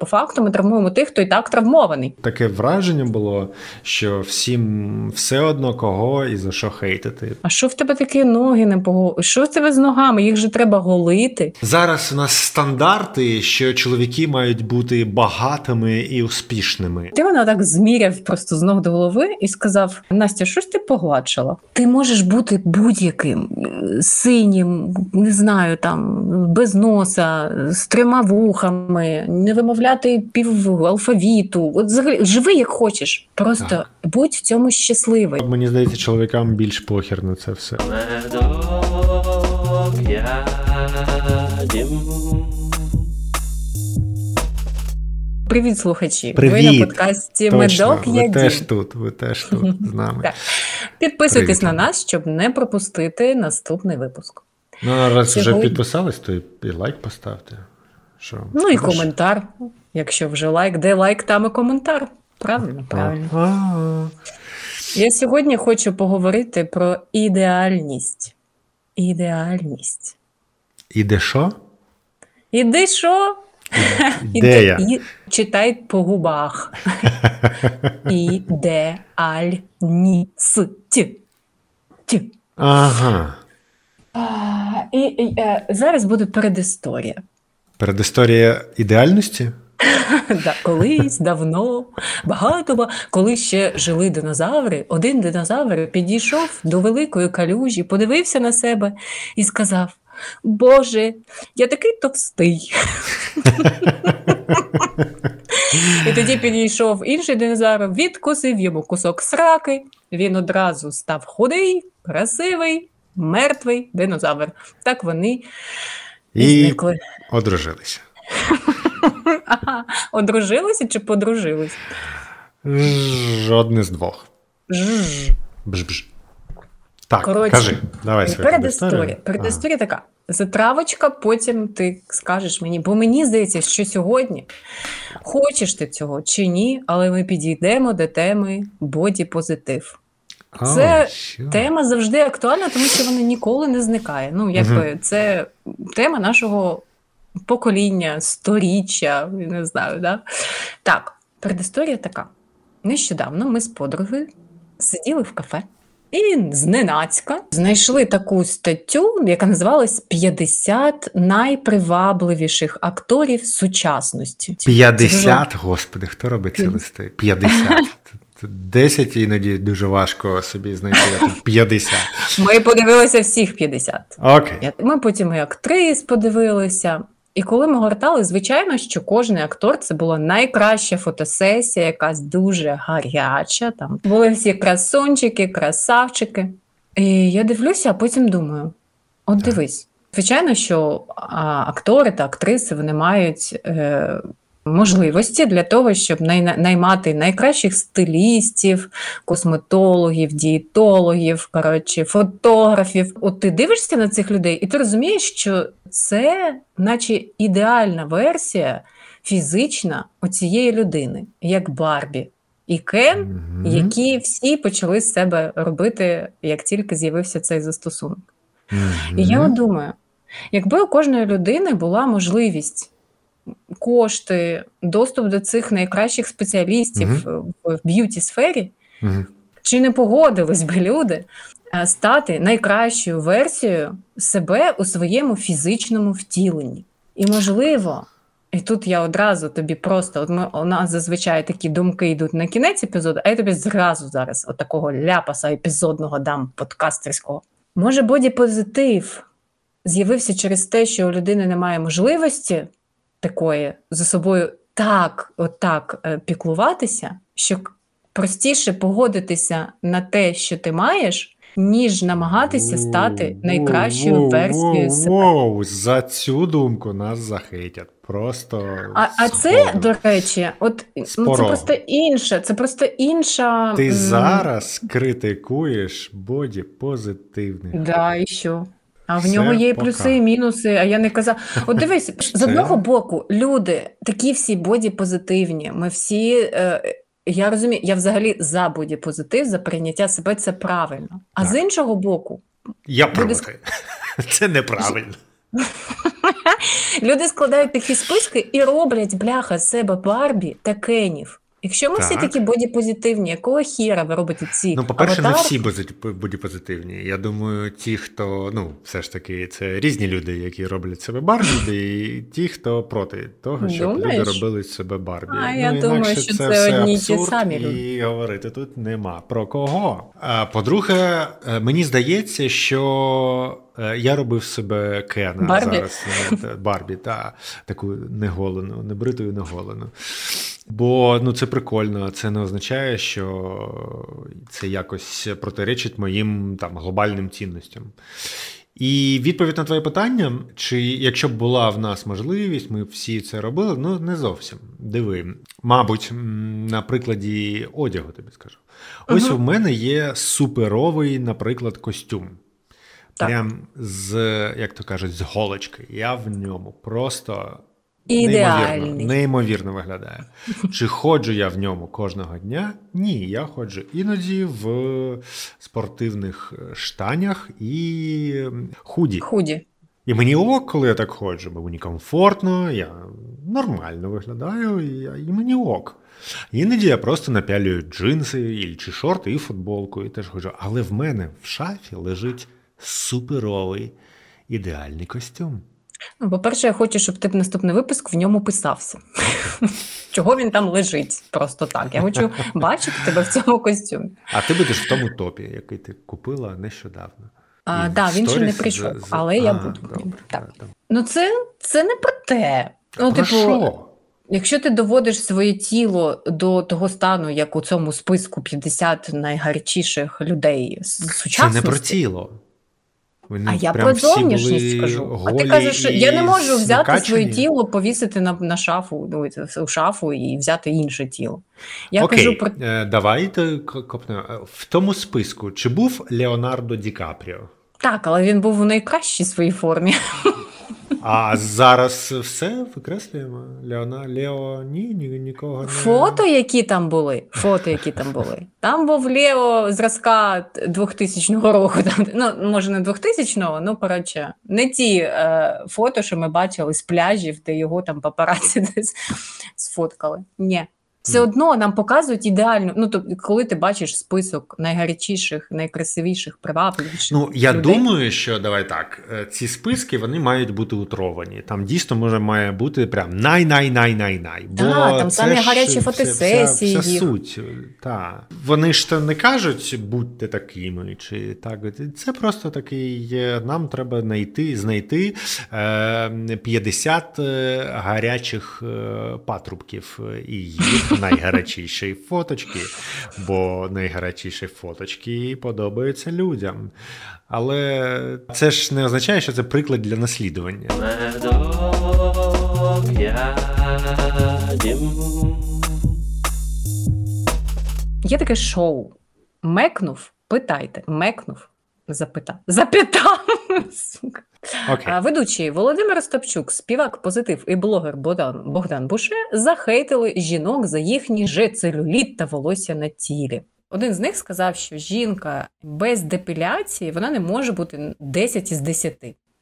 По факту ми травмуємо тих, хто і так травмований. Таке враження було, що всім все одно кого і за що хейтити. А що в тебе такі ноги не пого? Що в тебе з ногами? Їх же треба голити. Зараз у нас стандарти, що чоловіки мають бути багатими і успішними. Ти мене так зміряв просто з ног до голови і сказав: Настя, що ж ти погладшила? Ти можеш бути будь-яким синім, не знаю, там без носа, з трьома вухами, не вимовляти пів алфавіту. От взагалі живи як хочеш. Просто Так. будь в цьому щасливий. Мені здається, чоловікам більш похер на це все. Привіт, слухачі! Привіт! Ви на подкасті Точно, Медок ви теж тут, ви теж тут з нами. Так. Підписуйтесь Привіт. на нас, щоб не пропустити наступний випуск. Ну, а раз вже підписались, то і і лайк поставте. Що? Ну і коментар. Якщо вже лайк, де лайк, там і коментар. Правильно, правильно. А, Я сьогодні хочу поговорити про ідеальність. Ідеальність. Іде що? Іди що? Де я? І читай по губах. Ідеальність. Ага. А, І, і е, зараз буде передісторія. Передісторія ідеальності? Да, колись давно, багато, ба- коли ще жили динозаври, один динозавр підійшов до великої калюжі, подивився на себе і сказав: Боже, я такий товстий. І тоді підійшов інший динозавр, відкусив йому кусок сраки. Він одразу став худий, красивий, мертвий динозавр. Так вони і І зникли. одружилися. Ага, одружилися чи подружились? Жодне з двох. Бж-бж. Так, Коротше, кажи, давай свою Передісторія. Передісторія така. Затравочка, потім ти скажеш мені, бо мені здається, що сьогодні хочеш ти цього чи ні, але ми підійдемо до теми боді-позитив. Це що? Тема завжди актуальна, тому що вона ніколи не зникає. Ну, якби це тема нашого покоління, сторіччя, не знаю, да? Так, передісторія така. Нещодавно ми з подругою сиділи в кафе і зненацька знайшли таку статтю, яка називалась «50 найпривабливіших акторів сучасності. 50, господи, хто робить ці листи? 50. 10 іноді дуже важко собі знайти а 50. Ми подивилися всіх 50. Окей. Я- Ми потім і актрис подивилися. І коли ми гортали, звичайно, що кожен актор це була найкраща фотосесія, якась дуже гаряча. Там були всі красунчики, красавчики. І я дивлюся, а потім думаю: от дивись, звичайно, що актори та актриси вони мають. Е, Можливості для того, щоб най- наймати найкращих стилістів, косметологів, дієтологів, коротше, фотографів. От ти дивишся на цих людей, і ти розумієш, що це, наче ідеальна версія фізична оцієї людини, як Барбі і Кен, Мгм. які всі почали з себе робити, як тільки з'явився цей застосунок. Мгм. І я думаю, якби у кожної людини була можливість, кошти, доступ до цих найкращих спеціалістів Мгм. в beauty сфері, Мгм. чи не погодились би люди е, стати найкращою версією себе у своєму фізичному втіленні? І можливо, і тут я одразу тобі просто, от ми, у нас зазвичай такі думки йдуть на кінець епізоду, а я тобі зразу зараз от такого ляпаса епізодного дам подкастерського. Може, боді-позитив з'явився через те, що у людини немає можливості такої за собою так, отак е, піклуватися, що простіше погодитися на те, що ти маєш, ніж намагатися стати найкращою версією себе. воу, За цю думку нас захейтять. Просто. А, а це, до речі, от ну, це просто інше, це просто інша. Ти зараз критикуєш боді позитивний. Да, і що? А в Все нього є і пока. плюси, і мінуси. А я не казав. От дивись, з одного боку, люди такі всі боді-позитивні. Ми всі. Е, я розумію, я взагалі за боді-позитив, за прийняття себе це правильно. А Так. з іншого боку, Я проти. Це неправильно. Люди складають такі списки і роблять бляха з себе Барбі та Кенів. Якщо ми всі такі бодіпозитивні, якого хіра ви робите ці Ну, по-перше, не всі бодіпозитивні. Я думаю, ті, хто ну, все ж таки, це різні люди, які роблять себе Барбі, і ті, хто проти того, щоб Думаєш? люди робили себе Барбі. А, ну, я думаю, що це, це одні ті самі і говорити тут нема про кого. А по-друге, е, мені здається, що е, я робив себе Кена Барбі? зараз. е, Барбі, та таку неголену, небритою неголену. Бо ну це прикольно, це не означає, що це якось протиречить моїм там глобальним цінностям. І відповідь на твоє питання: чи якщо б була в нас можливість, ми всі це робили, ну не зовсім. Диви, мабуть, на прикладі одягу тобі скажу. Ось Мгм. у мене є суперовий, наприклад, костюм. Так. Прям з, як то кажуть, з голочки. Я в ньому просто Ідеальний. Неймовірно, неймовірно виглядає. Чи ходжу я в ньому кожного дня? Ні, я ходжу іноді в спортивних е, штанях і худі. Худі. І мені ок, коли я так ходжу, бо мені комфортно, я нормально виглядаю, і, і мені ок. Іноді я просто напялюю джинси чи шорти і футболку, і теж ходжу. Але в мене в шафі лежить суперовий ідеальний костюм. Ну, по-перше, я хочу, щоб ти б наступний випуск в ньому писався. Чого він там лежить просто так. Я хочу бачити тебе в цьому костюмі. А ти будеш в тому топі, який ти купила нещодавно. А, да, він ще не прийшов, з- з- але я буду. добре, Так. добре. Ну, це, це не про те. Ну, Про типу, що? якщо ти доводиш своє тіло до того стану, як у цьому списку 50 найгарячіших людей з Це не про тіло. Вони А я про зовнішність скажу. кажу. А ти кажеш, я не можу взяти накачані. своє тіло, повісити на, на шафу, у шафу і взяти інше тіло. Я Окей, кажу про е, давайте копнемо. В тому списку чи був Леонардо Ді Капріо? так, але він був у найкращій своїй формі. А зараз все викреслюємо. Леона Лео ні, ні нікого не Фото, які там були, фото, які там були. Там був Лео зразка 2000 року. Там, ну, може, не 2000-го, ну, коротше, не ті е, фото, що ми бачили з пляжів, де його там папараці десь сфоткали. Ні. Все одно нам показують ідеально. Ну, тобто, коли ти бачиш список найгарячіших, найкрасивіших, привабливіших. Ну, я людей, думаю, що давай так. е, Ці списки вони мають бути утровані. Там дійсно може має бути прям най-най-най-най-най. Бо Да, там це самі ж- гарячі це фотосесії Вся, вся суть. Та. Вони ж то не кажуть, будьте такими, чи так. Це просто такий. е, Нам треба знайти, знайти е, 50 е, гарячих е, патрубків е, і їх найгарячіші фоточки, бо найгарячіші фоточки подобаються людям. Але це ж не означає, що це приклад для наслідування. Є таке шоу. Мекнув, питайте. Мекнув, запитав. Запитав. Сука. А, Ведучий Володимир Остапчук, співак, позитив і блогер Богдан, Богдан Буше захейтили жінок за їхній же целюліт та волосся на тілі. Один з них сказав, що жінка без депіляції вона не може бути 10 із 10.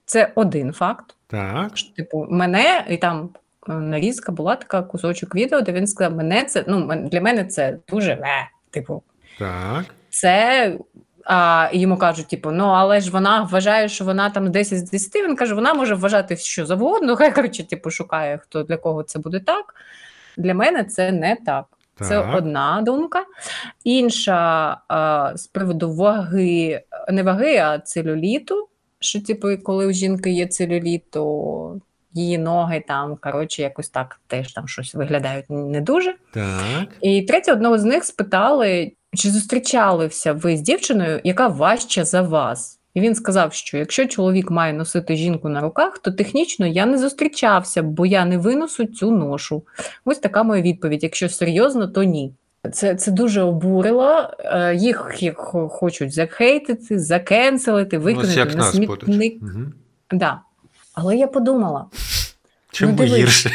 Це один факт. Так. Що, Типу, мене і там е, нарізка була така кусочок відео, де він сказав: мене це ну для мене це дуже. Типу, Так. це. А йому кажуть, типу, ну але ж вона вважає, що вона там 10 з 10. Він каже, вона може вважати що завгодно. Хай коротше, типу, шукає, хто для кого це буде так. Для мене це не так. Це Так. одна думка. Інша а, з приводу ваги, не ваги, а целюліту. Що, типу, коли у жінки є целюліт, то її ноги там, коротше, якось так теж там щось виглядають не дуже. Так. І третє, одного з них спитали, чи зустрічалися ви з дівчиною, яка важча за вас? І він сказав, що якщо чоловік має носити жінку на руках, то технічно я не зустрічався, бо я не виносу цю ношу. Ось така моя відповідь. Якщо серйозно, то ні. Це, це дуже обурило. Е, Їх, їх хочуть захейтити, закенселити, Ось викинути на смітник. Угу. Да. Але я подумала, Чому дивись. гірше?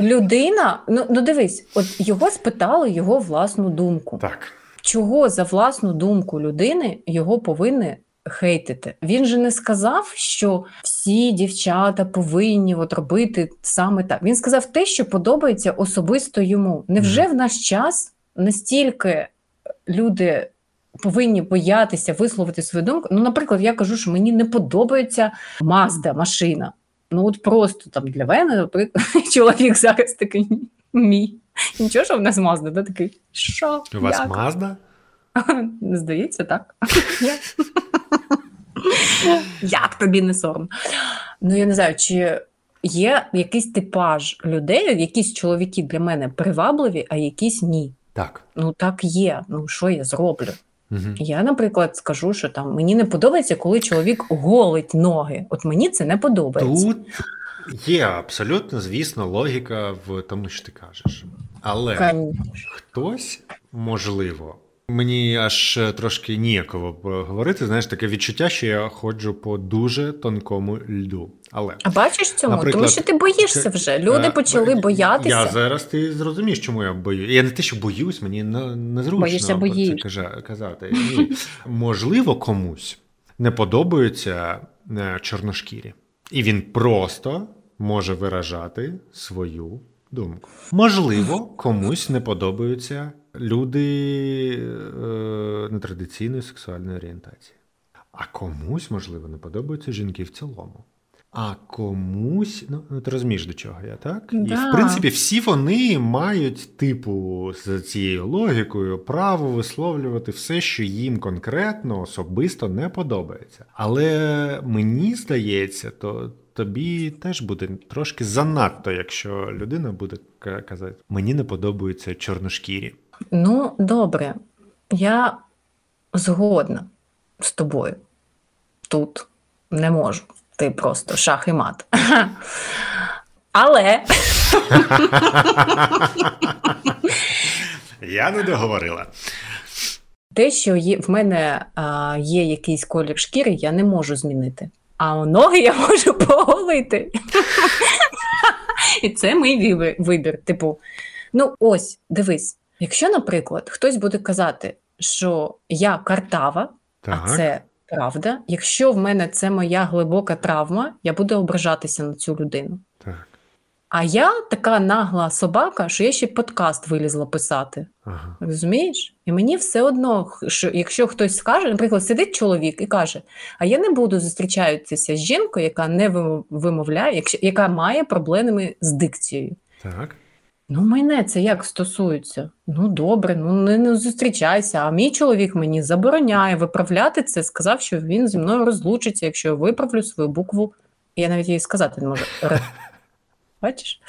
людина, ну, ну дивись, от його спитали його власну думку. Так. Чого за власну думку людини його повинні хейтити. Він же не сказав, що всі дівчата повинні от робити саме так. Він сказав те, що подобається особисто йому. Невже в наш час настільки люди повинні боятися висловити свою думку? Ну, наприклад, я кажу, що мені не подобається Мазда машина. Ну, от просто там для мене, наприклад, чоловік зараз такий мій. Нічого, що в нас Мазда, да? такий, що? У вас Як? Мазда? Здається, так. Як тобі не соромно? Ну, я не знаю, чи є якийсь типаж людей, якісь чоловіки для мене привабливі, а якісь ні. Так. Ну так є. Ну що я зроблю? Угу. Я, наприклад, скажу, що там мені не подобається, коли чоловік голить ноги. От мені це не подобається. Тут є абсолютно, звісно, логіка в тому, що ти кажеш. Але Конечно. хтось, можливо, мені аж е, трошки ніяково говорити. Знаєш, таке відчуття, що я ходжу по дуже тонкому льду. Але А бачиш цьому? Тому що ти боїшся вже. Люди Е, почали бо- боятися. Я зараз ти зрозумієш, чому я боюсь. Я не те, що боюсь, мені не- незручно Боїшся, про це казати. Ні. Можливо, комусь не подобаються е, чорношкірі, і він просто може виражати свою думку. Можливо, комусь не подобаються люди е, нетрадиційної сексуальної орієнтації. А комусь, можливо, не подобаються жінки в цілому. А комусь, ну ну, ти розумієш, до чого я, так? І в принципі, всі вони мають, типу, з цією логікою право висловлювати все, що їм конкретно особисто не подобається. Але мені здається, то тобі теж буде трошки занадто, якщо людина буде казати, мені не подобаються чорношкірі. Ну, добре, я згодна з тобою. Тут не можу. Ти просто шах і мат. Але Я не договорила. те, що є, в мене а, є якийсь колір шкіри, я не можу змінити. А ноги я можу поголити. І це мій вибір-. Типу, ну ось, дивись, якщо, наприклад, хтось буде казати, що я картава, Так. А це правда. Якщо в мене це моя глибока травма, я буду ображатися на цю людину. Так. А я така нагла собака, що я ще подкаст вилізла писати. Ага. Розумієш? І мені все одно, що якщо хтось скаже, наприклад, сидить чоловік і каже: А я не буду зустрічатися з жінкою, яка не вимовляє, яка має проблеми з дикцією. Так. Ну, мене це як стосується? Ну, добре, ну не, не зустрічайся. А мій чоловік мені забороняє виправляти це, сказав, що він зі мною розлучиться, якщо я виправлю свою букву. Я навіть її сказати не можу. Бачиш?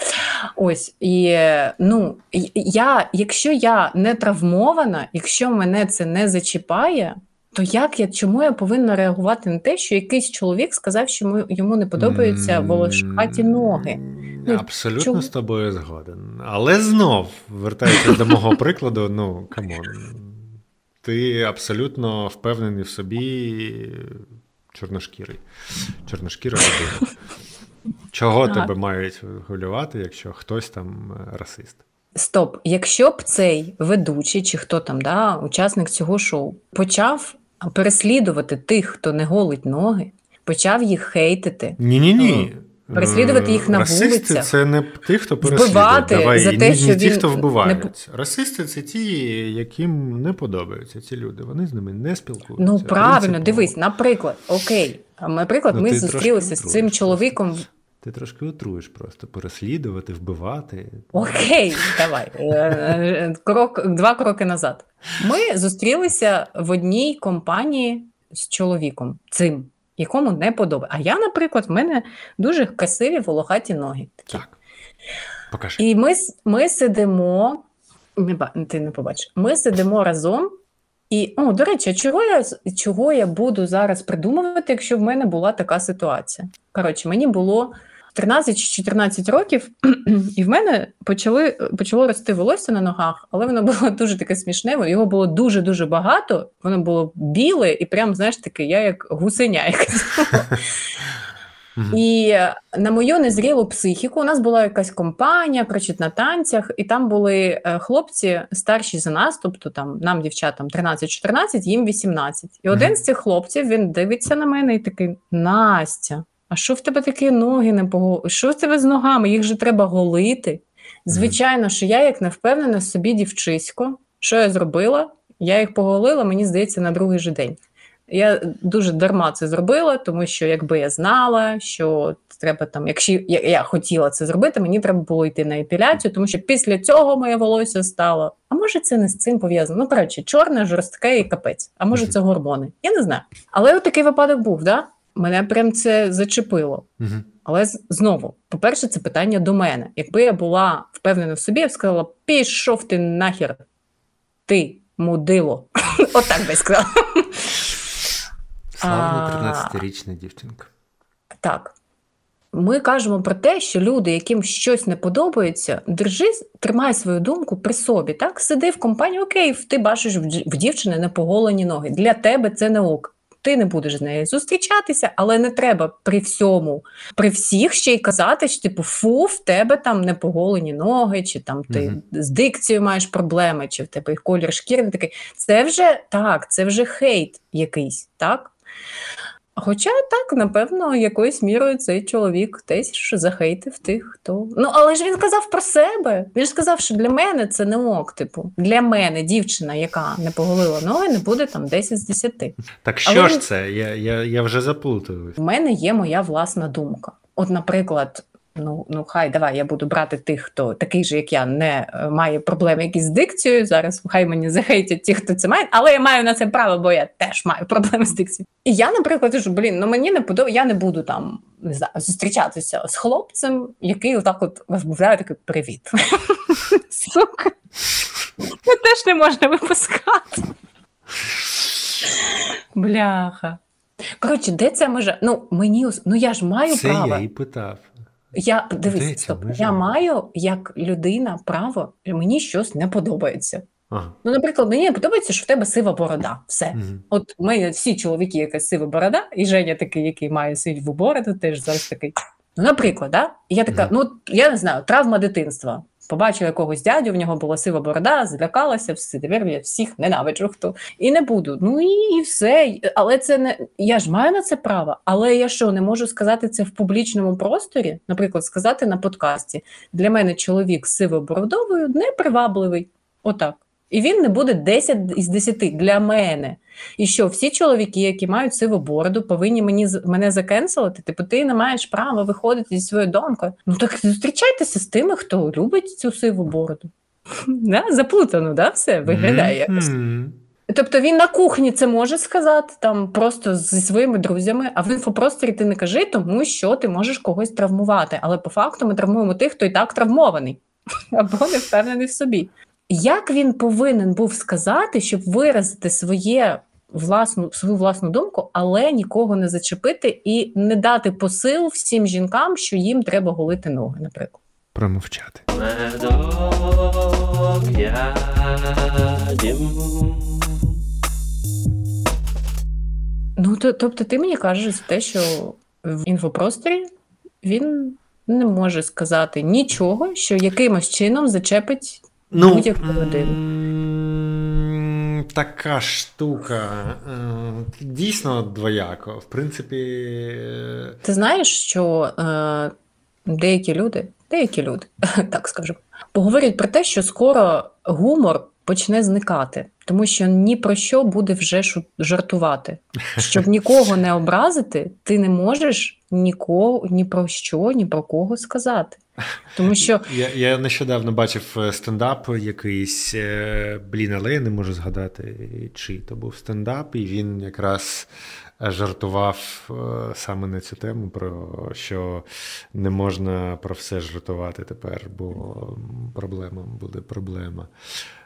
Ось і ну я, якщо я не травмована, якщо мене це не зачіпає, то як я чому я повинна реагувати на те, що якийсь чоловік сказав, що йому- не подобаються волохаті ноги? Ну, Абсолютно чому? з тобою згоден. Але знов, вертаючись до мого прикладу, ну come on. Ти абсолютно впевнений в собі чорношкірий. Чорношкіра людина. Чого Так. тебе мають хвилювати, якщо хтось там е, расист? Стоп, якщо б цей ведучий чи хто там, да, учасник цього шоу, почав переслідувати тих, хто не голить ноги, почав їх хейтити, Ні-ні-ні. Переслідувати їх на Расисти вулицях. це не ті, хто переслідує. Давай, за те, не, що не ті, він хто не вбивають. Расисти це ті, яким не подобаються ці люди. Вони з ними не спілкуються. Ну правильно, Принципово. дивись, наприклад, окей. а, Наприклад, Ну, ми зустрілися з цим чоловіком. Ти трошки утруєш просто переслідувати, вбивати. Окей, давай. е, е, Крок, два кроки назад. Ми зустрілися в одній компанії з чоловіком, цим, якому не подобається. А я, наприклад, в мене дуже красиві волохаті ноги. Такі. Так. Покажи. І ми, ми сидимо, не, ти не побачиш, ми сидимо разом. І, о, до речі, а чого я, чого я буду зараз придумувати, якщо в мене була така ситуація? Коротше, мені було 13 чи 14 років, і в мене почали, почало рости волосся на ногах, але воно було дуже таке смішне, його було дуже-дуже багато, воно було біле, і прям, знаєш, таке, я як гусеня якась. І на мою незрілу психіку у нас була якась компанія, коротше, на танцях, і там були е, хлопці старші за нас, тобто там нам, дівчатам, 13-14, їм 18. І один з цих хлопців він дивиться на мене і такий: Настя, а що в тебе такі ноги не пого... Що в тебе з ногами? Їх же треба голити. Звичайно, що я, як не впевнена собі дівчисько, що я зробила? Я їх поголила, мені здається, на другий же день. Я дуже дарма це зробила, тому що якби я знала, що треба там, якщо я, я хотіла це зробити, мені треба було йти на епіляцію, тому що після цього моє волосся стало. А може, це не з цим пов'язано? Ну, коротше, чорне, жорстке і капець. А може, це гормони? Я не знаю. Але от такий випадок був, да? Мене прям це зачепило. Мгм. Але знову, по-перше, це питання до мене. Якби я була впевнена в собі, я б сказала: пішов ти нахер, ти мудило. Отак би сказала. Славна 13-річна дівчинка. Так. Ми кажемо про те, що люди, яким щось не подобається, держи, тримай свою думку при собі. Так, сиди в компанії, окей, ти бачиш в дівчини непоголені ноги. Для тебе це не ок. Ти не будеш з нею зустрічатися, але не треба при всьому, при всіх ще й казати, що типу, фу, в тебе там непоголені ноги, чи там ти Мгм. з дикцією маєш проблеми, чи в тебе колір шкіри не такий. Це вже так, це вже хейт якийсь, так? Хоча так, напевно, якоюсь мірою цей чоловік десь захейтив тих, хто. Ну, але ж він казав про себе. Він ж сказав, що для мене це не ок. Типу, для мене дівчина, яка не поголила ноги, не буде там 10 з 10. Так що Але- ж це? Я, я, я вже заплутаюсь. У мене є моя власна думка. От, наприклад, ну, ну хай давай я буду брати тих, хто такий же, як я, не е, має проблеми якісь з дикцією. Зараз хай мені захейтять ті, хто це має, але я маю на це право, бо я теж маю проблеми з дикцією. І я, наприклад, кажу, блін, ну мені не подобається, я не буду там не знаю, зустрічатися з хлопцем, який отак от розмовляє такий привіт. Сука. Це теж не можна випускати. Бляха. Коротше, де ця межа? Ну, мені ну я ж маю Це право. я і питав. Я дивись, ця стоп. Я маю як людина право, мені щось не подобається. Ага. Ну, наприклад, мені не подобається, що в тебе сива борода. Все. Угу. От ми всі чоловіки, якась сива борода, і Женя такий, який має сиву бороду, теж зараз такий. Ну, наприклад, да? І я така, угу. ну я не знаю, травма дитинства. Побачила якогось дядю, в нього була сива борода, злякалася, все, тепер я всіх ненавиджу хто. І не буду. Ну і, і все. Але це не я ж маю на це право. Але я що, не можу сказати це в публічному просторі? Наприклад, сказати на подкасті: для мене чоловік з сивобородовою непривабливий. Отак. І він не буде 10 із 10 для мене. І що всі чоловіки, які мають сиву бороду, повинні мені мене закенселити? Типу, ти не маєш права виходити зі своєю домкою. Ну так зустрічайтеся з тими, хто любить цю сиву бороду. Да? Заплутано, да, все виглядає якось. Тобто він на кухні це може сказати там просто зі своїми друзями, а в інфопросторі ти не кажи, тому що ти можеш когось травмувати. Але по факту ми травмуємо тих, хто і так травмований або не впевнений в собі. Як він повинен був сказати, щоб виразити своє власну свою власну думку, але нікого не зачепити і не дати посил всім жінкам, що їм треба голити ноги, наприклад. Промовчати. Медок. Ну, то, тобто, ти мені кажеш те, що в інфопросторі він не може сказати нічого, що якимось чином зачепить Ну, будь-яку людину. така штука. е, Дійсно двояко. В принципі, е, Ти знаєш, що е, деякі люди, деякі люди, так скажемо, поговорять про те, що скоро гумор почне зникати, тому що ні про що буде вже жартувати. Щоб нікого не образити, ти не можеш нікого, ні про що, ні про кого сказати. Тому що я, я нещодавно бачив е, стендап якийсь. е, Блін, але я не можу згадати, чий то був стендап, і він якраз е, жартував саме на цю тему, про що не можна про все жартувати тепер, бо проблема буде проблема.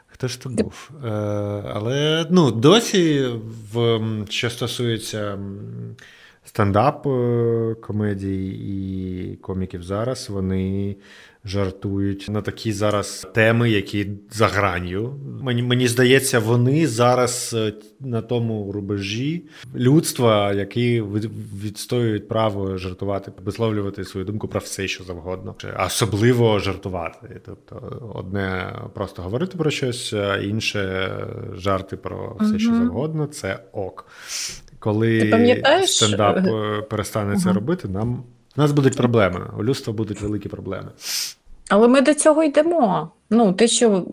Хто ж то був? Але ну, досі, в, що стосується стендап е, комедій і коміків зараз вони жартують на такі зараз теми, які за гранью. Мені мені здається, вони зараз е, на тому рубежі людства, які відстоюють право жартувати, висловлювати свою думку про все, що завгодно, особливо жартувати. Тобто, одне просто говорити про щось, а інше жарти про все, що завгодно, це ок. Коли стендап е, перестане uh-huh. це робити, нам у нас будуть проблеми. У людства будуть великі проблеми. Але ми до цього йдемо. Ну, те, що.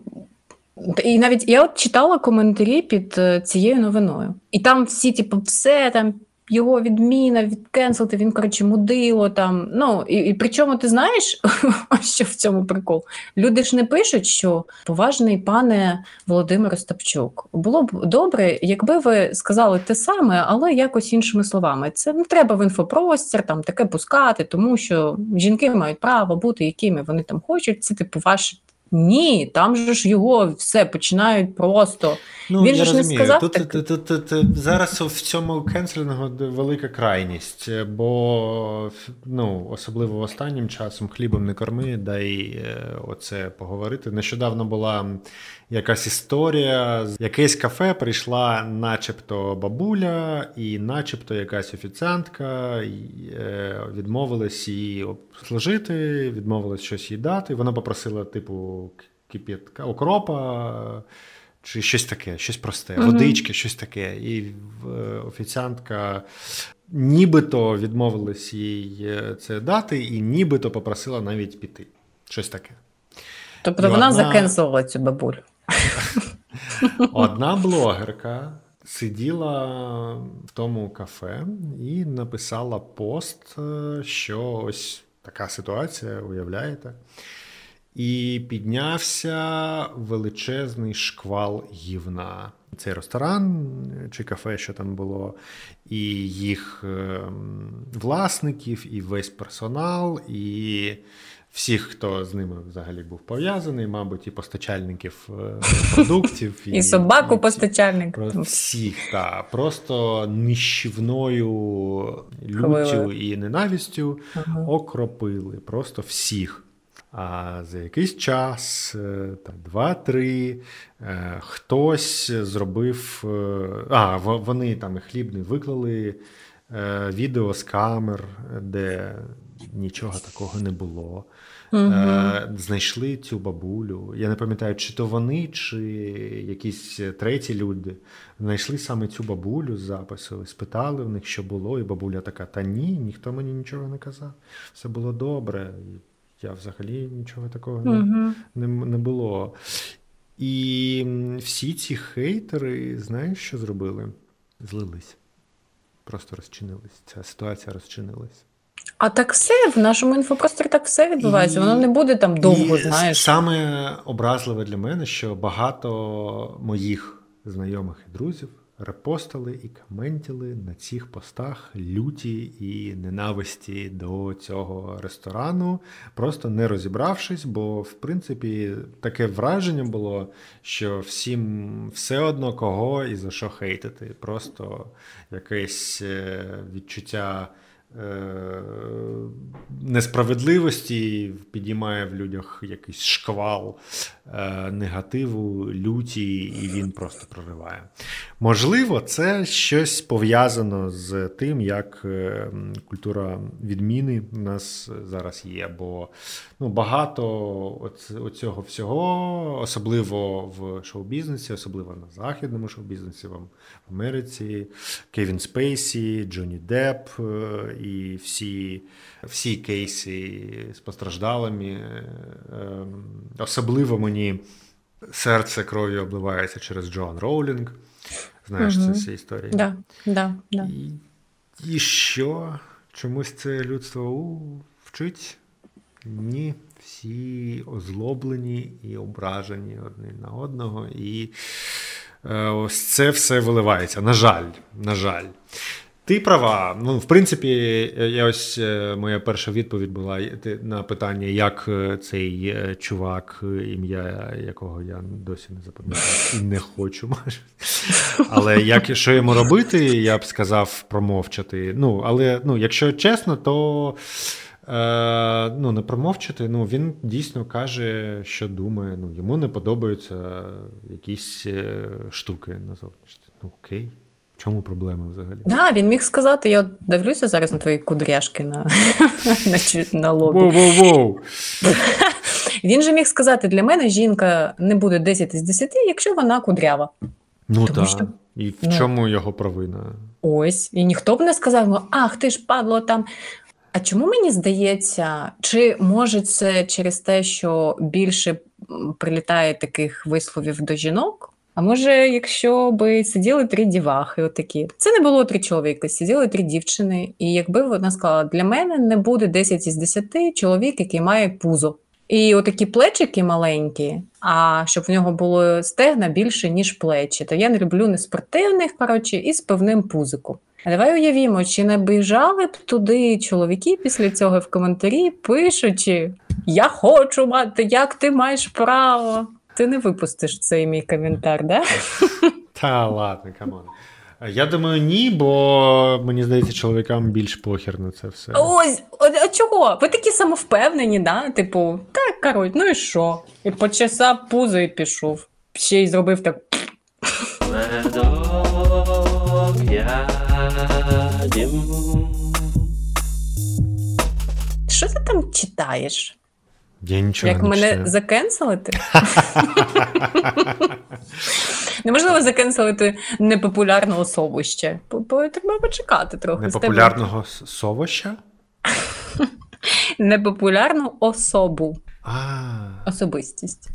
І навіть я от читала коментарі під е, цією новиною. І там всі, типу, все там його відміна, відкенселити, він, коротше, мудило там. Ну, і, і причому ти знаєш, що в цьому прикол? Люди ж не пишуть, що поважний пане Володимир Остапчук. Було б добре, якби ви сказали те саме, але якось іншими словами. Це не треба в інфопростір там таке пускати, тому що жінки мають право бути, якими вони там хочуть. Це типу ваше ні, там же ж його все починають просто. Ну, Він же же розумію. не сказав. Тут, так... тут, тут, тут, тут зараз в цьому кенселінгу велика крайність, бо ну, особливо останнім часом хлібом не корми, дай е, оце поговорити. Нещодавно була якась історія. З якесь кафе прийшла, начебто, бабуля, і начебто якась офіціантка е, відмовилась її обслужити, відмовилась щось їй дати. Вона попросила, типу, кип'ятка, окропа. Чи щось таке, щось просте, uh-huh. водички, щось таке. І е, офіціантка нібито відмовилась їй е, це дати, і нібито попросила навіть піти. Щось таке. Тобто вона одна... закенсувала цю бабулю. Одна блогерка сиділа в тому кафе і написала пост, е, що ось така ситуація, уявляєте? І піднявся величезний шквал гівна. Цей ресторан чи кафе, що там було, і їх ем, власників, і весь персонал, і всіх, хто з ними взагалі був пов'язаний, мабуть, і постачальників е, продуктів, і, і собаку постачальник. Всіх, так. Просто нищівною люттю і ненавістю ага. окропили просто всіх. А за якийсь час, е, там, два-три, е, хтось зробив. А, вони там і хлібний виклали відео з камер, де нічого такого не було. Угу. Знайшли цю бабулю. Я не пам'ятаю, чи то вони, чи якісь треті люди знайшли саме цю бабулю з запису, спитали в них, що було, і бабуля така: Та ні, ніхто мені нічого не казав. Все було добре. Я взагалі нічого такого не, не, не було. І всі ці хейтери, знаєш, що зробили? Злились. Просто розчинились. Ця ситуація розчинилась. А так все в нашому інфопросторі так все відбувається. І, Воно не буде там довго. і знаєш. Саме образливе для мене, що багато моїх знайомих і друзів репостили і коментили на цих постах люті і ненависті до цього ресторану, просто не розібравшись, бо в принципі таке враження було, що всім все одно кого і за що хейтити. Просто якесь е, відчуття. Е, несправедливості підіймає в людях якийсь шквал е, негативу, люті, і він просто прориває. Можливо, це щось пов'язано з тим, як е, культура відміни у нас зараз є. Бо ну, багато цього всього, особливо в шоу-бізнесі, особливо на західному шоу-бізнесі, в Америці, Кевін Спейсі, Джонні Депп і всі всі кейси з постраждалими. Ем, особливо мені серце кров'ю обливається через Джоан Роулінг. Знаєш угу. ці історії? Да, да, да. І, і що? Чомусь це людство у, вчить? Ні. Всі озлоблені і ображені один на одного. І е, ось це все виливається. На жаль, на жаль. Ти права. Ну, в принципі, я ось е, моя перша відповідь була на питання, як е, цей е, чувак, ім'я якого я досі не запам'ятав і не хочу майже. Але як що йому робити, я б сказав промовчати. Ну, але ну, якщо чесно, то е, ну, не промовчати. Ну, він дійсно каже, що думає. Ну, Йому не подобаються якісь штуки на зовнішності. Ну, окей чому проблема взагалі? Да, він міг сказати: я дивлюся зараз на твої кудряшки на на, на лобі. Воу-воу-воу! Він же міг сказати: для мене жінка не буде 10 із 10, якщо вона кудрява. Ну так. Що... І в ну, чому його провина? Ось. І ніхто б не сказав, ах, ти ж падло там. А чому мені здається, чи може це через те, що більше прилітає таких висловів до жінок? А може, якщо би сиділи три дівахи, отакі. Це не було три чоловіка, сиділи три дівчини. І якби вона сказала, для мене не буде 10 із 10 чоловік, який має пузо. І отакі плечики маленькі, а щоб в нього було стегна більше, ніж плечі. То я не люблю не спортивних, коротше, і з певним пузиком. А давай уявімо, чи не біжали б туди чоловіки після цього в коментарі, пишучи: Я хочу мати, як ти маєш право. Ти не випустиш цей мій коментар, да? Та ладно, come on. Я думаю, ні, бо мені здається, чоловікам більш похер на це все. Ось, а чого? Ви такі самовпевнені, да? Типу, так, коротше, ну і що? І почесав пузо і пішов. Ще й зробив так. Що ти там читаєш? Я нічого Як не мене читаю. закенселити? Неможливо закенселити непопулярну особу ще. Треба почекати трохи. Непопулярного совоща? Непопулярну особу. Особистість.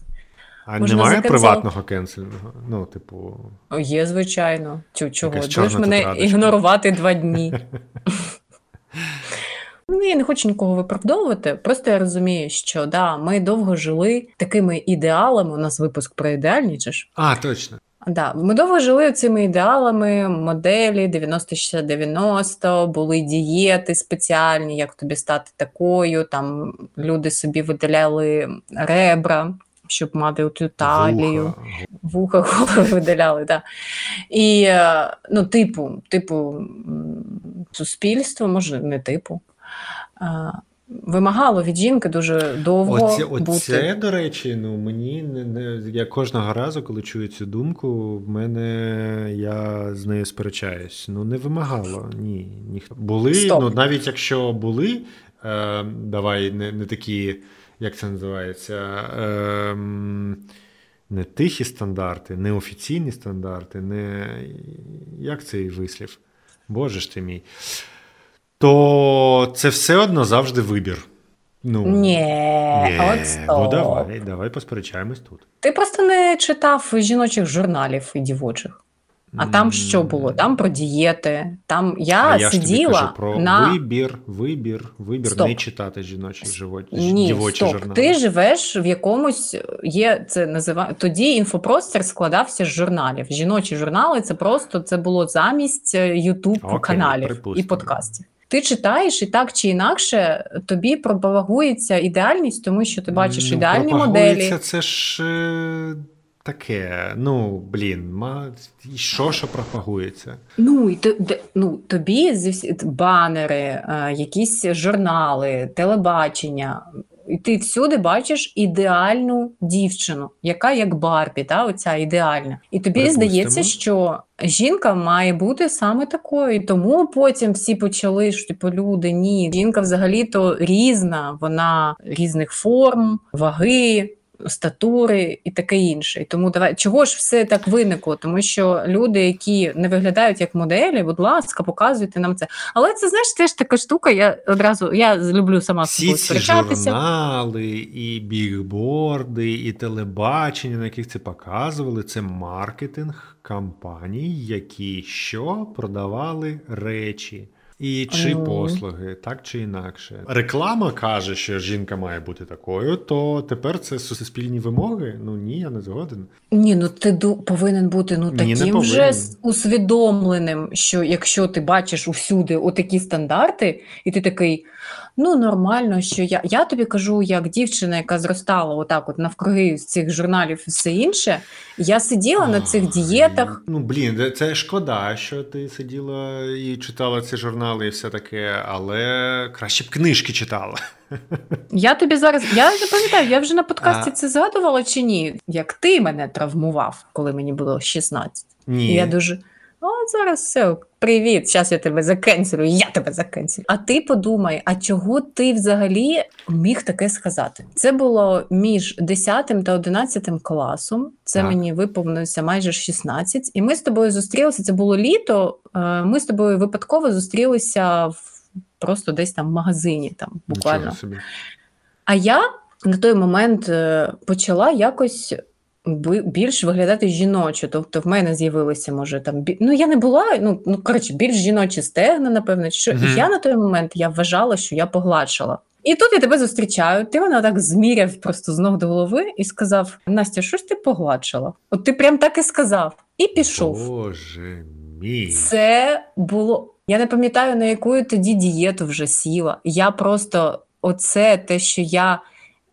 А Можна немає закенсел... приватного кенсельного? Ну, типу. Є, звичайно. Чого? Будеш мене ігнорувати два дні. Ну, я не хочу нікого виправдовувати. Просто я розумію, що да, ми довго жили такими ідеалами. У нас випуск про ідеальні чи ж? А, точно. Да, ми довго жили цими ідеалами, моделі 90-60-90, були дієти спеціальні, як тобі стати такою. Там люди собі видаляли ребра, щоб мати ту талію, вуха, вуха голови видаляли. Да. І ну, типу, типу, суспільство, може, не типу вимагало від жінки дуже довго. Оце, бути. оце до речі, ну мені не, не я кожного разу, коли чую цю думку, в мене я з нею сперечаюсь. Ну не вимагало. Ні. ніхто. Були, Стоп. ну навіть якщо були, е, давай не, не такі, як це називається. Е, не тихі стандарти, не офіційні стандарти, не як цей вислів? Боже ж ти мій то це все одно завжди вибір. Ну, Ні, от Ну давай, давай посперечаємось тут. Ти просто не читав жіночих журналів і дівочих. А там що було? Там про дієти. Там я, а я сиділа ж тобі кажу про на вибір, вибір, вибір стоп. не читати жіночі животі, Ні, дівочі стоп. журнали. Ти живеш в якомусь є це називає тоді. Інфопростір складався з журналів. Жіночі журнали це просто це було замість Ютуб каналів і подкастів. Ти читаєш і так чи інакше тобі пропагується ідеальність, тому що ти бачиш ну, ідеальні моделі. Це ж е, таке. Ну блін, ма що що пропагується? Ну і то, ну, тобі банери, е, якісь журнали, телебачення. І ти всюди бачиш ідеальну дівчину, яка як Барбі, та оця ідеальна. І тобі Припустимо. здається, що жінка має бути саме такою. І тому потім всі почали що типу, люди ні. Жінка взагалі-то різна, вона різних форм, ваги статури і таке інше. І тому давай чого ж все так виникло? Тому що люди, які не виглядають як моделі, будь ласка, показуйте нам це. Але це знаєш теж така штука. Я одразу я люблю сама з собою сперечатися. журнали, і бігборди, і телебачення, на яких це показували. Це маркетинг компаній, які що продавали речі. І чи послуги, так чи інакше. Реклама каже, що жінка має бути такою, то тепер це суспільні вимоги. Ну ні, я не згоден. Ні, ну ти ду- повинен бути ну Ні, таким вже усвідомленим, що якщо ти бачиш усюди отакі стандарти, і ти такий, ну нормально, що я. Я тобі кажу, як дівчина, яка зростала отак, от навкруги з цих журналів і все інше. Я сиділа на цих дієтах. Ну блін, це шкода, що ти сиділа і читала ці журнали, і все таке, але краще б книжки читала. Я тобі зараз, я не пам'ятаю, я вже на подкасті А. це згадувала чи ні? Як ти мене травмував, коли мені було 16. Ні. І я дуже. О, зараз все, привіт, зараз я тебе закенселю, я тебе закенселю. А ти подумай, а чого ти взагалі міг таке сказати? Це було між 10 та 11 класом. Це Так. мені виповнилося майже 16. І ми з тобою зустрілися. Це було літо. е, Ми з тобою випадково зустрілися в просто десь там в магазині, там буквально. Собі. А я на той момент е, почала якось більш виглядати жіночо. Тобто в мене з'явилися, може, там ну я не була, ну, ну коротше, більш жіночі стегна, напевно, що. І я на той момент я вважала, що я погладшала. І тут я тебе зустрічаю, ти мене так зміряв просто з ног до голови і сказав: Настя, що ж ти погладшала? От ти прям так і сказав, і пішов. Боже мій. Це було. Я не пам'ятаю, на яку я тоді дієту вже сіла. Я просто оце те, що я.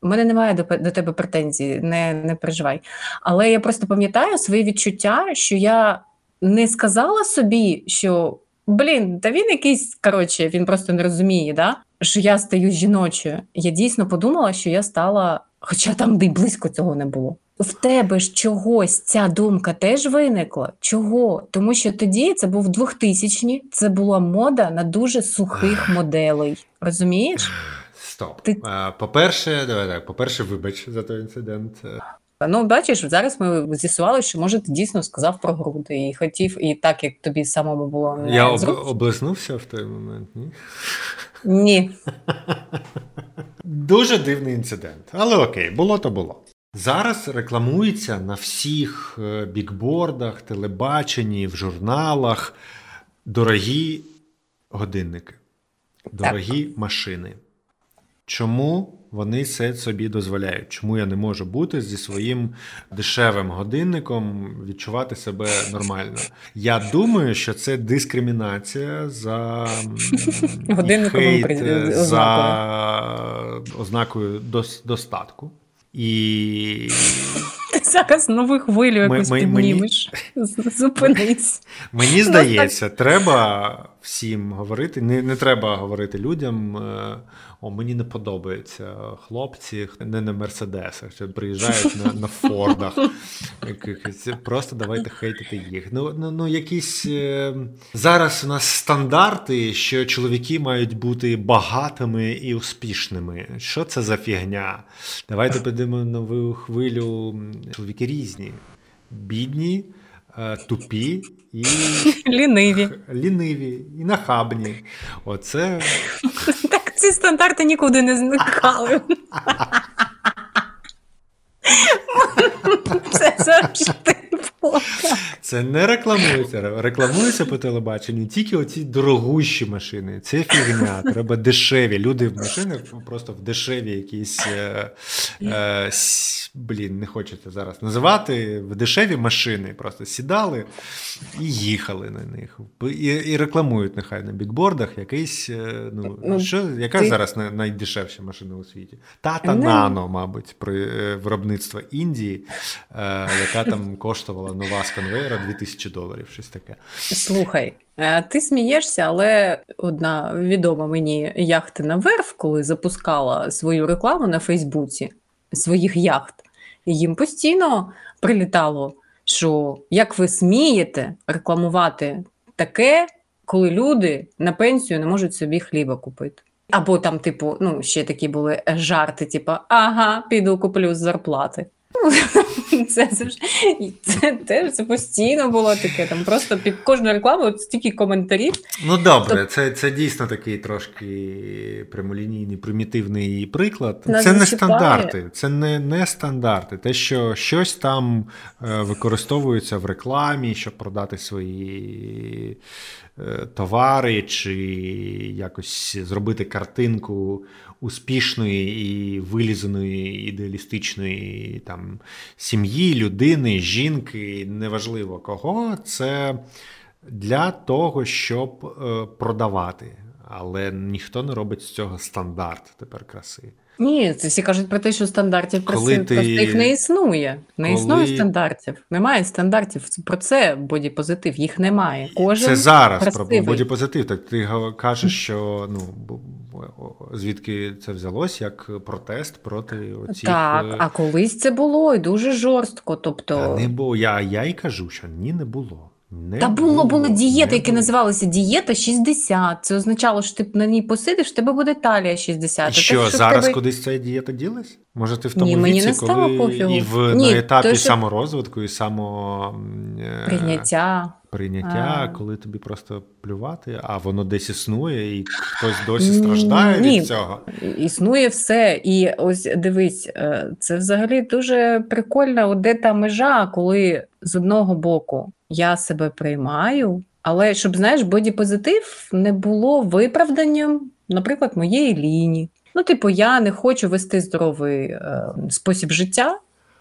У мене немає до, до тебе претензій, не, не переживай. Але я просто пам'ятаю свої відчуття, що я не сказала собі, що блін, та він якийсь, коротше, він просто не розуміє, да? що я стаю жіночою. Я дійсно подумала, що я стала, хоча там де й близько цього не було. В тебе ж чогось ця думка теж виникла. Чого? Тому що тоді це був 2000-ні, це була мода на дуже сухих моделей. Розумієш? Стоп. Ти- По-перше, давай так, по-перше, вибач за той інцидент. Ну, бачиш, зараз ми з'ясували, що може ти дійсно сказав про груди і хотів, і так як тобі самому було не Я об- зручно. облизнувся в той момент, ні? Ні. Дуже дивний інцидент. Але окей, було то було. Зараз рекламується на всіх е, бікбордах, телебаченні, в журналах дорогі годинники, дорогі машини. Чому вони це собі дозволяють? Чому я не можу бути зі своїм дешевим годинником відчувати себе нормально? Я думаю, що це дискримінація за хейт, е, за ознакою достатку. І зараз нову хвилю якусь ми- піднімеш. З- Зупинись. Мені здається, треба всім говорити. Не, не треба говорити людям. О, мені не подобаються хлопці, не на мерседесах, що приїжджають на, на фордах. Якихось. Просто давайте хейтити їх. Ну, ну, ну якісь е, зараз у нас стандарти, що чоловіки мають бути багатими і успішними. Що це за фігня? Давайте підемо на нову хвилю. Чоловіки різні, бідні, е, тупі і Ліниві. ліниві, і нахабні. Оце ці стандарти нікуди не зникали. Це завжди. Це не рекламується. Рекламується по телебаченню тільки оці дорогущі машини. Це фігня. Треба дешеві. Люди в машинах просто в дешеві якісь. Е, е, блін, не хочете зараз називати. В дешеві машини просто сідали і їхали на них. І, і рекламують нехай на бікбордах якийсь. е, Ну, Ну, що, яка ти- зараз найдешевша машина у світі? Тата Ну. Нано, мабуть, при е, виробництва Індії, е, яка там коштувала нова з конвейера 2000 доларів, щось таке. Слухай, е, ти смієшся, але одна відома мені яхтина верф, коли запускала свою рекламу на Фейсбуці своїх яхт, їм постійно прилітало, що як ви смієте рекламувати таке, коли люди на пенсію не можуть собі хліба купити. Або там, типу, ну, ще такі були жарти, типу, ага, піду куплю з зарплати. Це, це, ж- це теж це постійно було таке. Там просто під кожну рекламу от стільки коментарів. Ну добре, це, це дійсно такий трошки прямолінійний, примітивний приклад. Нас це не стандарти, це не, не стандарти. Те, що щось там е, використовується в рекламі, щоб продати свої е, товари, чи якось зробити картинку успішної і вилізаної ідеалістичної там сім'ї, людини, жінки, неважливо кого, це для того, щоб е, продавати. Але ніхто не робить з цього стандарт тепер краси. Ні, це всі кажуть про те, що стандартів Коли ти- простих не існує. Не Коли- існує стандартів. Немає стандартів. Про це бодіпозитив. Їх немає. Кожен Це зараз красивий. про бодіпозитив. Так ти кажеш, що ну звідки це взялось як протест проти оцих... Так, е, а колись це було і дуже жорстко. Тобто, Та не було. Я, я і кажу, що ні, не було. Не Та було, були дієти, не які було. називалися дієта 60. Це означало, що ти на ній посидиш, в тебе буде талія 60. І що, в зараз тебе... кудись ця дієта ділась? Може, ти в тому Ні, мені віці, не стало коли і в Ні, на етапі то, що- саморозвитку і само е, прийняття. прийняття, А. коли тобі просто плювати, а воно десь існує, і хтось досі страждає Ні. від цього. Існує все. І ось дивись, е, це взагалі дуже прикольно, де та межа, коли з одного боку я себе приймаю, але щоб знаєш, бодіпозитив не було виправданням, наприклад, моєї лінії. Ну, типу, я не хочу вести здоровий е, спосіб життя.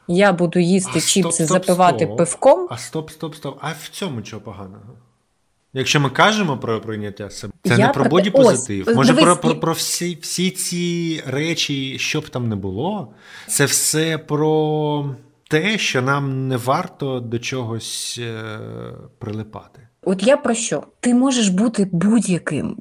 Я буду їсти А, стоп, чіпси, стоп, запивати стоп. пивком. А стоп, стоп, стоп. А в цьому чого поганого? Якщо ми кажемо про прийняття себе, це Я не про бодіпозитив. ось, Може, дивись, про, про, про всі, всі ці речі, що б там не було, це все про те, що нам не варто до чогось е, прилипати. От я про що? Ти можеш бути будь-яким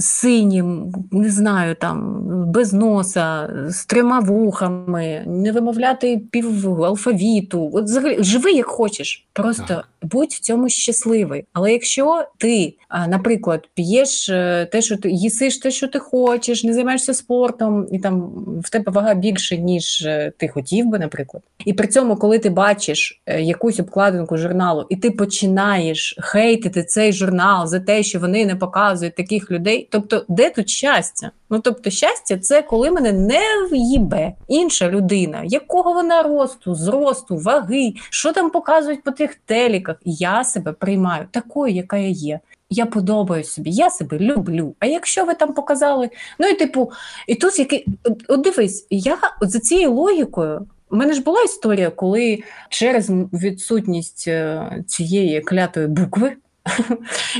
синім, не знаю, там без носа, з трьома вухами, не вимовляти пів алфавіту. От взагалі живи як хочеш. Просто Так. Будь в цьому щасливий. Але якщо ти, наприклад, п'єш е, те, що ти їсиш те, що ти хочеш, не займаєшся спортом, і там в тебе вага більше, ніж е, ти хотів би, наприклад. І при цьому, коли ти бачиш е, якусь обкладинку журналу, і ти починаєш хейтити цей журнал за те, що вони не показують таких людей. Тобто, де тут щастя? Ну тобто, щастя, це коли мене не в'їбе інша людина, якого вона росту, зросту, ваги, що там показують по тих теліках. Я себе приймаю такою, яка я є. Я подобаю собі, я себе люблю. А якщо ви там показали, ну і типу, і тут який от, дивись, я от за цією логікою. У мене ж була історія, коли через відсутність е, цієї клятої букви,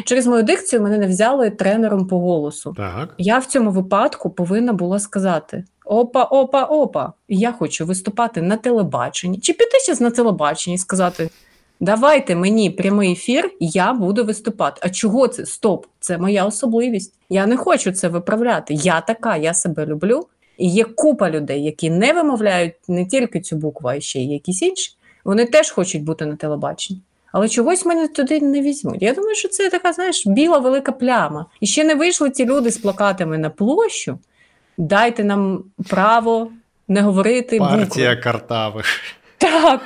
через мою дикцію мене не взяли тренером по голосу. Так. Я в цьому випадку повинна була сказати: опа, опа, опа, я хочу виступати на телебаченні, чи піти зараз на телебаченні і сказати: давайте мені прямий ефір, я буду виступати. А чого це? Стоп, це моя особливість. Я не хочу це виправляти. Я така, я себе люблю. І є купа людей, які не вимовляють не тільки цю букву, а ще й якісь інші. Вони теж хочуть бути на телебаченні. Але чогось мене туди не візьмуть. Я думаю, що це така, знаєш, біла велика пляма. І ще не вийшли ті люди з плакатами на площу. Дайте нам право не говорити Партія букви. картавих. Так.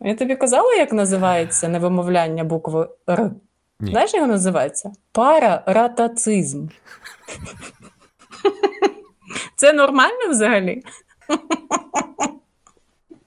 Я тобі казала, як називається невимовляння букви Р. Ні. Знаєш, як воно називається? Параратацизм. Це нормально взагалі?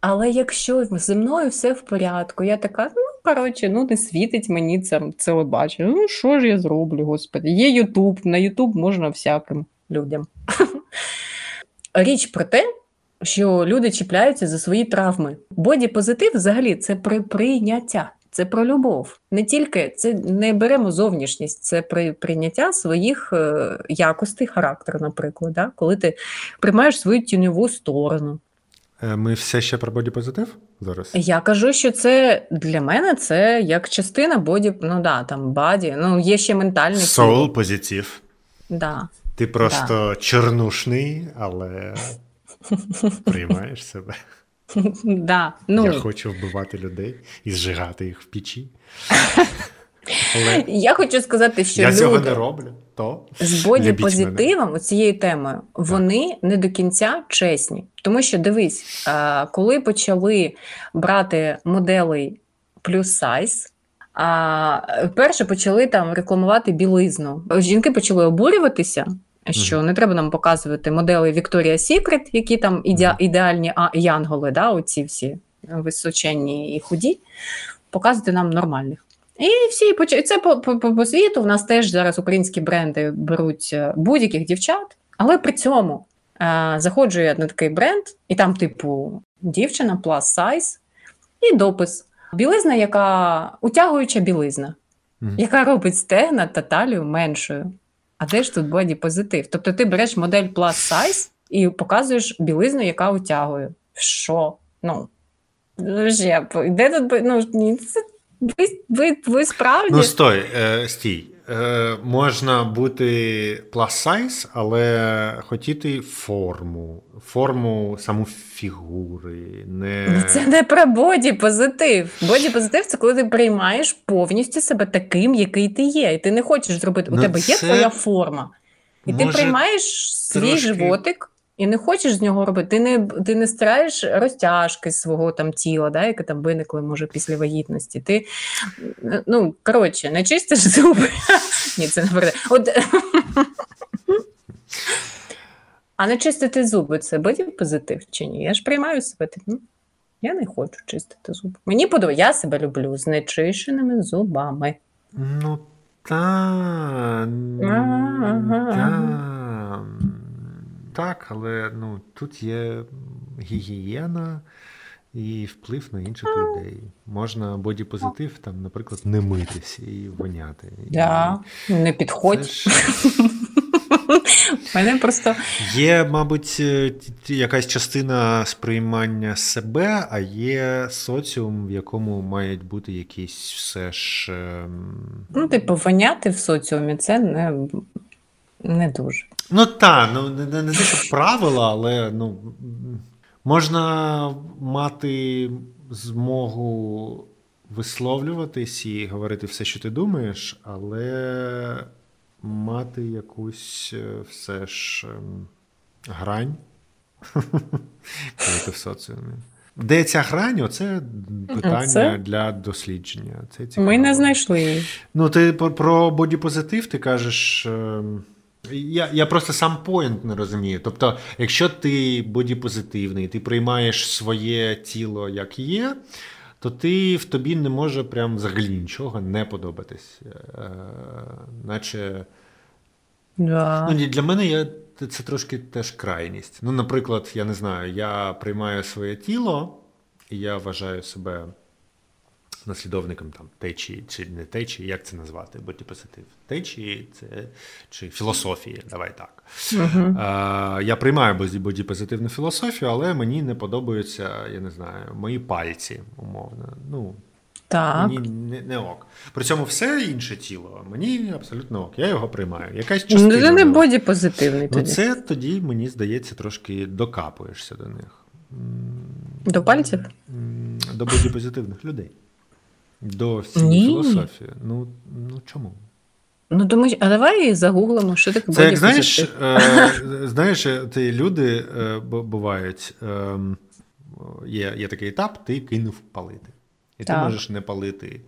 Але якщо зі мною все в порядку, я така, ну коротше, ну не світить мені це телебачення. Ну що ж я зроблю, господи? Є Ютуб, на Ютуб можна всяким людям. Річ про те, що люди чіпляються за свої травми. Боді-позитив взагалі це про прийняття. Це про любов. Не тільки це не беремо зовнішність, це при прийняття своїх е, якостей характеру, наприклад, да? коли ти приймаєш свою тіньову сторону. Е, Ми все ще про бодіпозитив зараз? Я кажу, що це для мене це як частина body, ну да, там body, ну є ще ментальний soul позитив. Да. Ти просто чорнушний, але приймаєш себе. Да. Ну, Я хочу вбивати людей і зжигати їх в печі. Але я хочу сказати, що я люди цього не роблю. То з боді-позитивом, цією темою, вони не до кінця чесні. Тому що дивись, коли почали брати моделей плюс сайз, а перше почали там рекламувати білизну. Жінки почали обурюватися. Що не треба нам показувати модели Victoria's Secret, які там іде, ідеальні а, янголи, да, оці всі височенні і худі, показувати нам нормальних. І всі поч- це по, по, по, по світу. В нас теж зараз українські бренди беруть е, будь-яких дівчат, але при цьому е, заходжу я на такий бренд, і там, типу, дівчина, plus size, і допис. Білизна, яка утягуюча білизна, Мгм. яка робить стегна та талію меншою. А де ж тут боді позитив? Тобто ти береш модель plus size і показуєш білизну, яка утягує. Що? Ну, де тут, ну, ні, це, ви, ви, ви справді? Ну, стой, е, стій. Е, можна бути plus size, але хотіти форму, форму саму фігури. Не... Ну, Це не про боді позитив. Боді позитив це коли ти приймаєш повністю себе таким, який ти є. І ти не хочеш зробити. У Ну, тебе є твоя форма. І ти приймаєш свій трошки- животик і не хочеш з нього робити. Ти не, ти не стираєш розтяжки свого там тіла, да, яке там виникли, може, після вагітності. Ти, ну, коротше, не чистиш зуби. Ні, це не те. От... А не чистити зуби це боді позитив чи ні? Я ж приймаю себе таким. Я не хочу чистити зуби. Мені подобається, я себе люблю з нечищеними зубами. Ну, та, так, але ну, тут є гігієна і вплив на інших людей. Можна бодіпозитив, там, наприклад, не митися і воняти. Да, не І підходь. ж Мене просто Є, мабуть, е, якась частина сприймання себе, а є соціум, в якому мають бути якісь все ж. ем, ну, типу, воняти в соціумі це не, не дуже. Ну так, ну не, не, не те, що правила, але ну, можна мати змогу висловлюватись і говорити все, що ти думаєш, але мати якусь е, все ж ем, грань, коли ти в соціумі. Де ця грань? Оце питання Це? для дослідження. Це цікаво. Ми не знайшли її. Ну, ти про, про бодіпозитив, ти кажеш. Я, я просто сам поінт не розумію. Тобто, якщо ти бодіпозитивний, ти приймаєш своє тіло як є, то ти в тобі не може прям взагалі нічого не подобатись. Е, наче Да. Ну, для мене я, це трошки теж крайність. Ну, наприклад, я не знаю, я приймаю своє тіло, і я вважаю себе наслідовником там, течії чи не течії, як це назвати? Бодіпозитив. Течії це чи філософії, давай так. Угу. А, я приймаю бодіпозитивну філософію, але мені не подобаються, я не знаю, мої пальці, умовно. Ну, Так. Мені не, не ок. При цьому все інше тіло мені абсолютно ок. Я його приймаю. Якась частина. Ну, це не боді позитивний Ну, тоді. це тоді, мені здається, трошки докапуєшся до них. До пальців? До бодіпозитивних людей. До всієї філософії. Ну, ну чому? Ну, думаю, а давай загуглимо, що таке Це як знаєш, е, знаєш, ті люди е, бувають. Е, є, є такий етап, ти кинув палити. І ти можеш не палити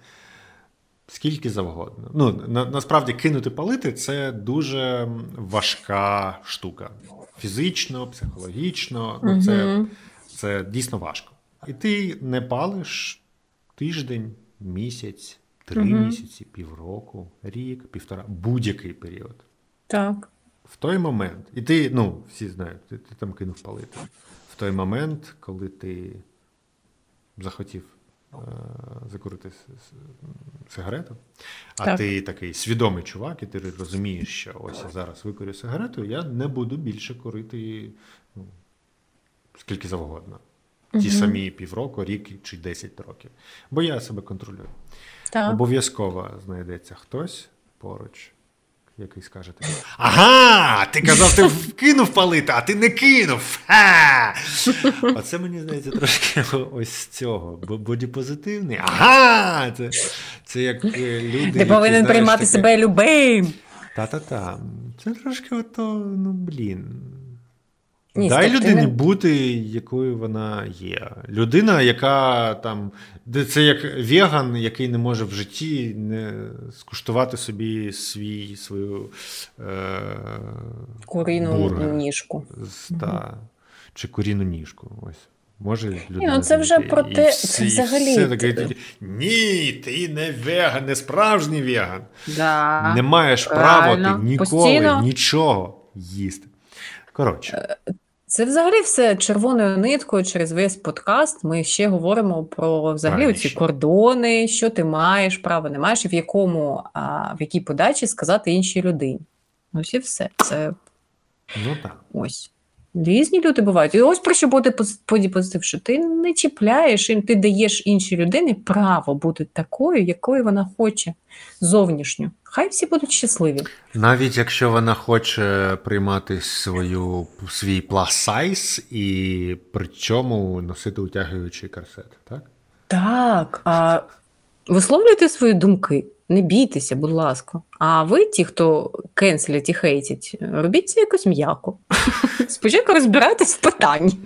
скільки завгодно. Ну, на, насправді кинути палити це дуже важка штука. Фізично, психологічно. Ну, це, це дійсно важко. І ти не палиш тиждень, місяць, три Мгм. місяці, півроку, рік, півтора, будь-який період. Так. В той момент, і ти, ну, всі знають, ти, ти там кинув палити. В той момент, коли ти захотів е, закурити сигарету, а Так. ти такий свідомий чувак, і ти розумієш, що ось я зараз викурю сигарету, я не буду більше курити ну, скільки завгодно. Ті самі півроку, рік чи 10 років. Бо я себе контролюю. Так. Обов'язково знайдеться хтось поруч, який скаже тобі: Ага, ти казав, ти вкинув палити, а ти не кинув. Ха! Оце мені здається трошки ось з цього. Бо бодіпозитивний. Ага! Це, це як е, люди. Ти які, повинен знаєш, приймати таке, себе любим. Та-та-та. Це трошки ото, ну блін. Ні, Дай стоп, людині не- бути, якою вона є. Людина, яка там. де Це як веган, який не може в житті не скуштувати собі свій, свою е, Куріну бургер ніжку. та, чи куріну ніжку. Ось. Може, людина ну це вже про те- всі- це взагалі все таке, Ні, ти не веган, не справжній веган. Да. не маєш права ти ніколи Постійно. нічого їсти. Коротше, Це взагалі все червоною ниткою через весь подкаст. Ми ще говоримо про взагалі ці кордони, що ти маєш право, не маєш, і в якому а, в якій подачі сказати іншій людині. Ось і все. Це ну так. ось. Різні люди бувають. І ось про що буде позитив, що ти не чіпляєш, ти даєш іншій людині право бути такою, якою вона хоче зовнішньо. Хай всі будуть щасливі. Навіть якщо вона хоче приймати свою, свій size і при цьому носити утягуючий корсет, так? Так, а висловлюйте свої думки, не бійтеся, будь ласка. А ви, ті, хто кенселять і хейтять, робіть це якось м'яко. Спочатку розбирайтесь в питанні.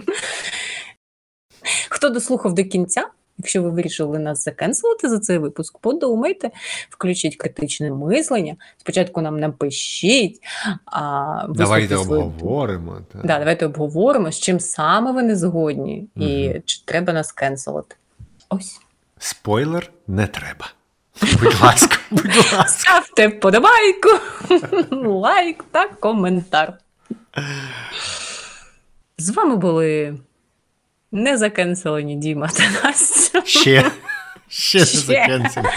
Хто дослухав до кінця, якщо ви вирішили нас закенселити за цей випуск, подумайте, включіть критичне мислення. Спочатку нам напишіть, а Давайте свою обговоримо. Так. Да, давайте обговоримо, з чим саме ви не згодні, і чи треба нас кенселити. Ось. Спойлер не треба. Будь ласка, будь ласка. Ставте вподобайку, лайк та коментар. З вами були незакенселені Діма та Настя. Ще, ще не Ще. закінчили.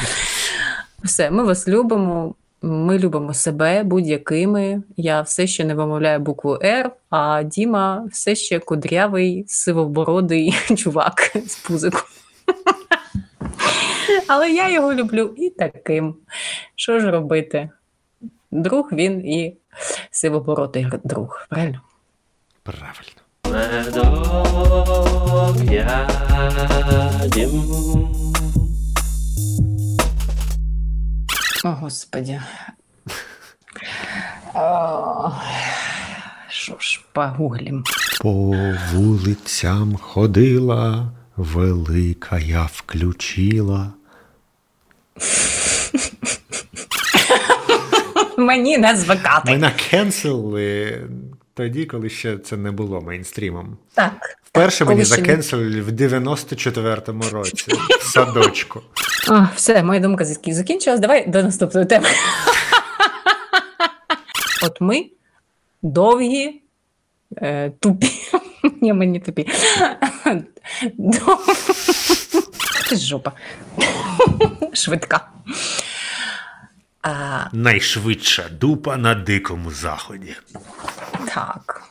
Все, ми вас любимо. Ми любимо себе будь-якими. Я все ще не вимовляю букву Р, а Діма все ще кудрявий, сивобородий чувак з пузиком. Але я його люблю і таким. Що ж робити? Друг він і сивобородий друг. Правильно? Правильно. Медок. О, Господі. Що ж, погуглім. По вулицям ходила, велика я включила. Мені не звикати. Мене кенселили тоді, коли ще це не було мейнстрімом. Так. Вперше мені закенселили в 94-му році в садочку. А, все, моя думка зак- закінчилась. Давай до наступної теми. От ми довгі, е, тупі. Ні, ми не тупі. Дов- жопа. Швидка. А, Найшвидша дупа на дикому заході. так.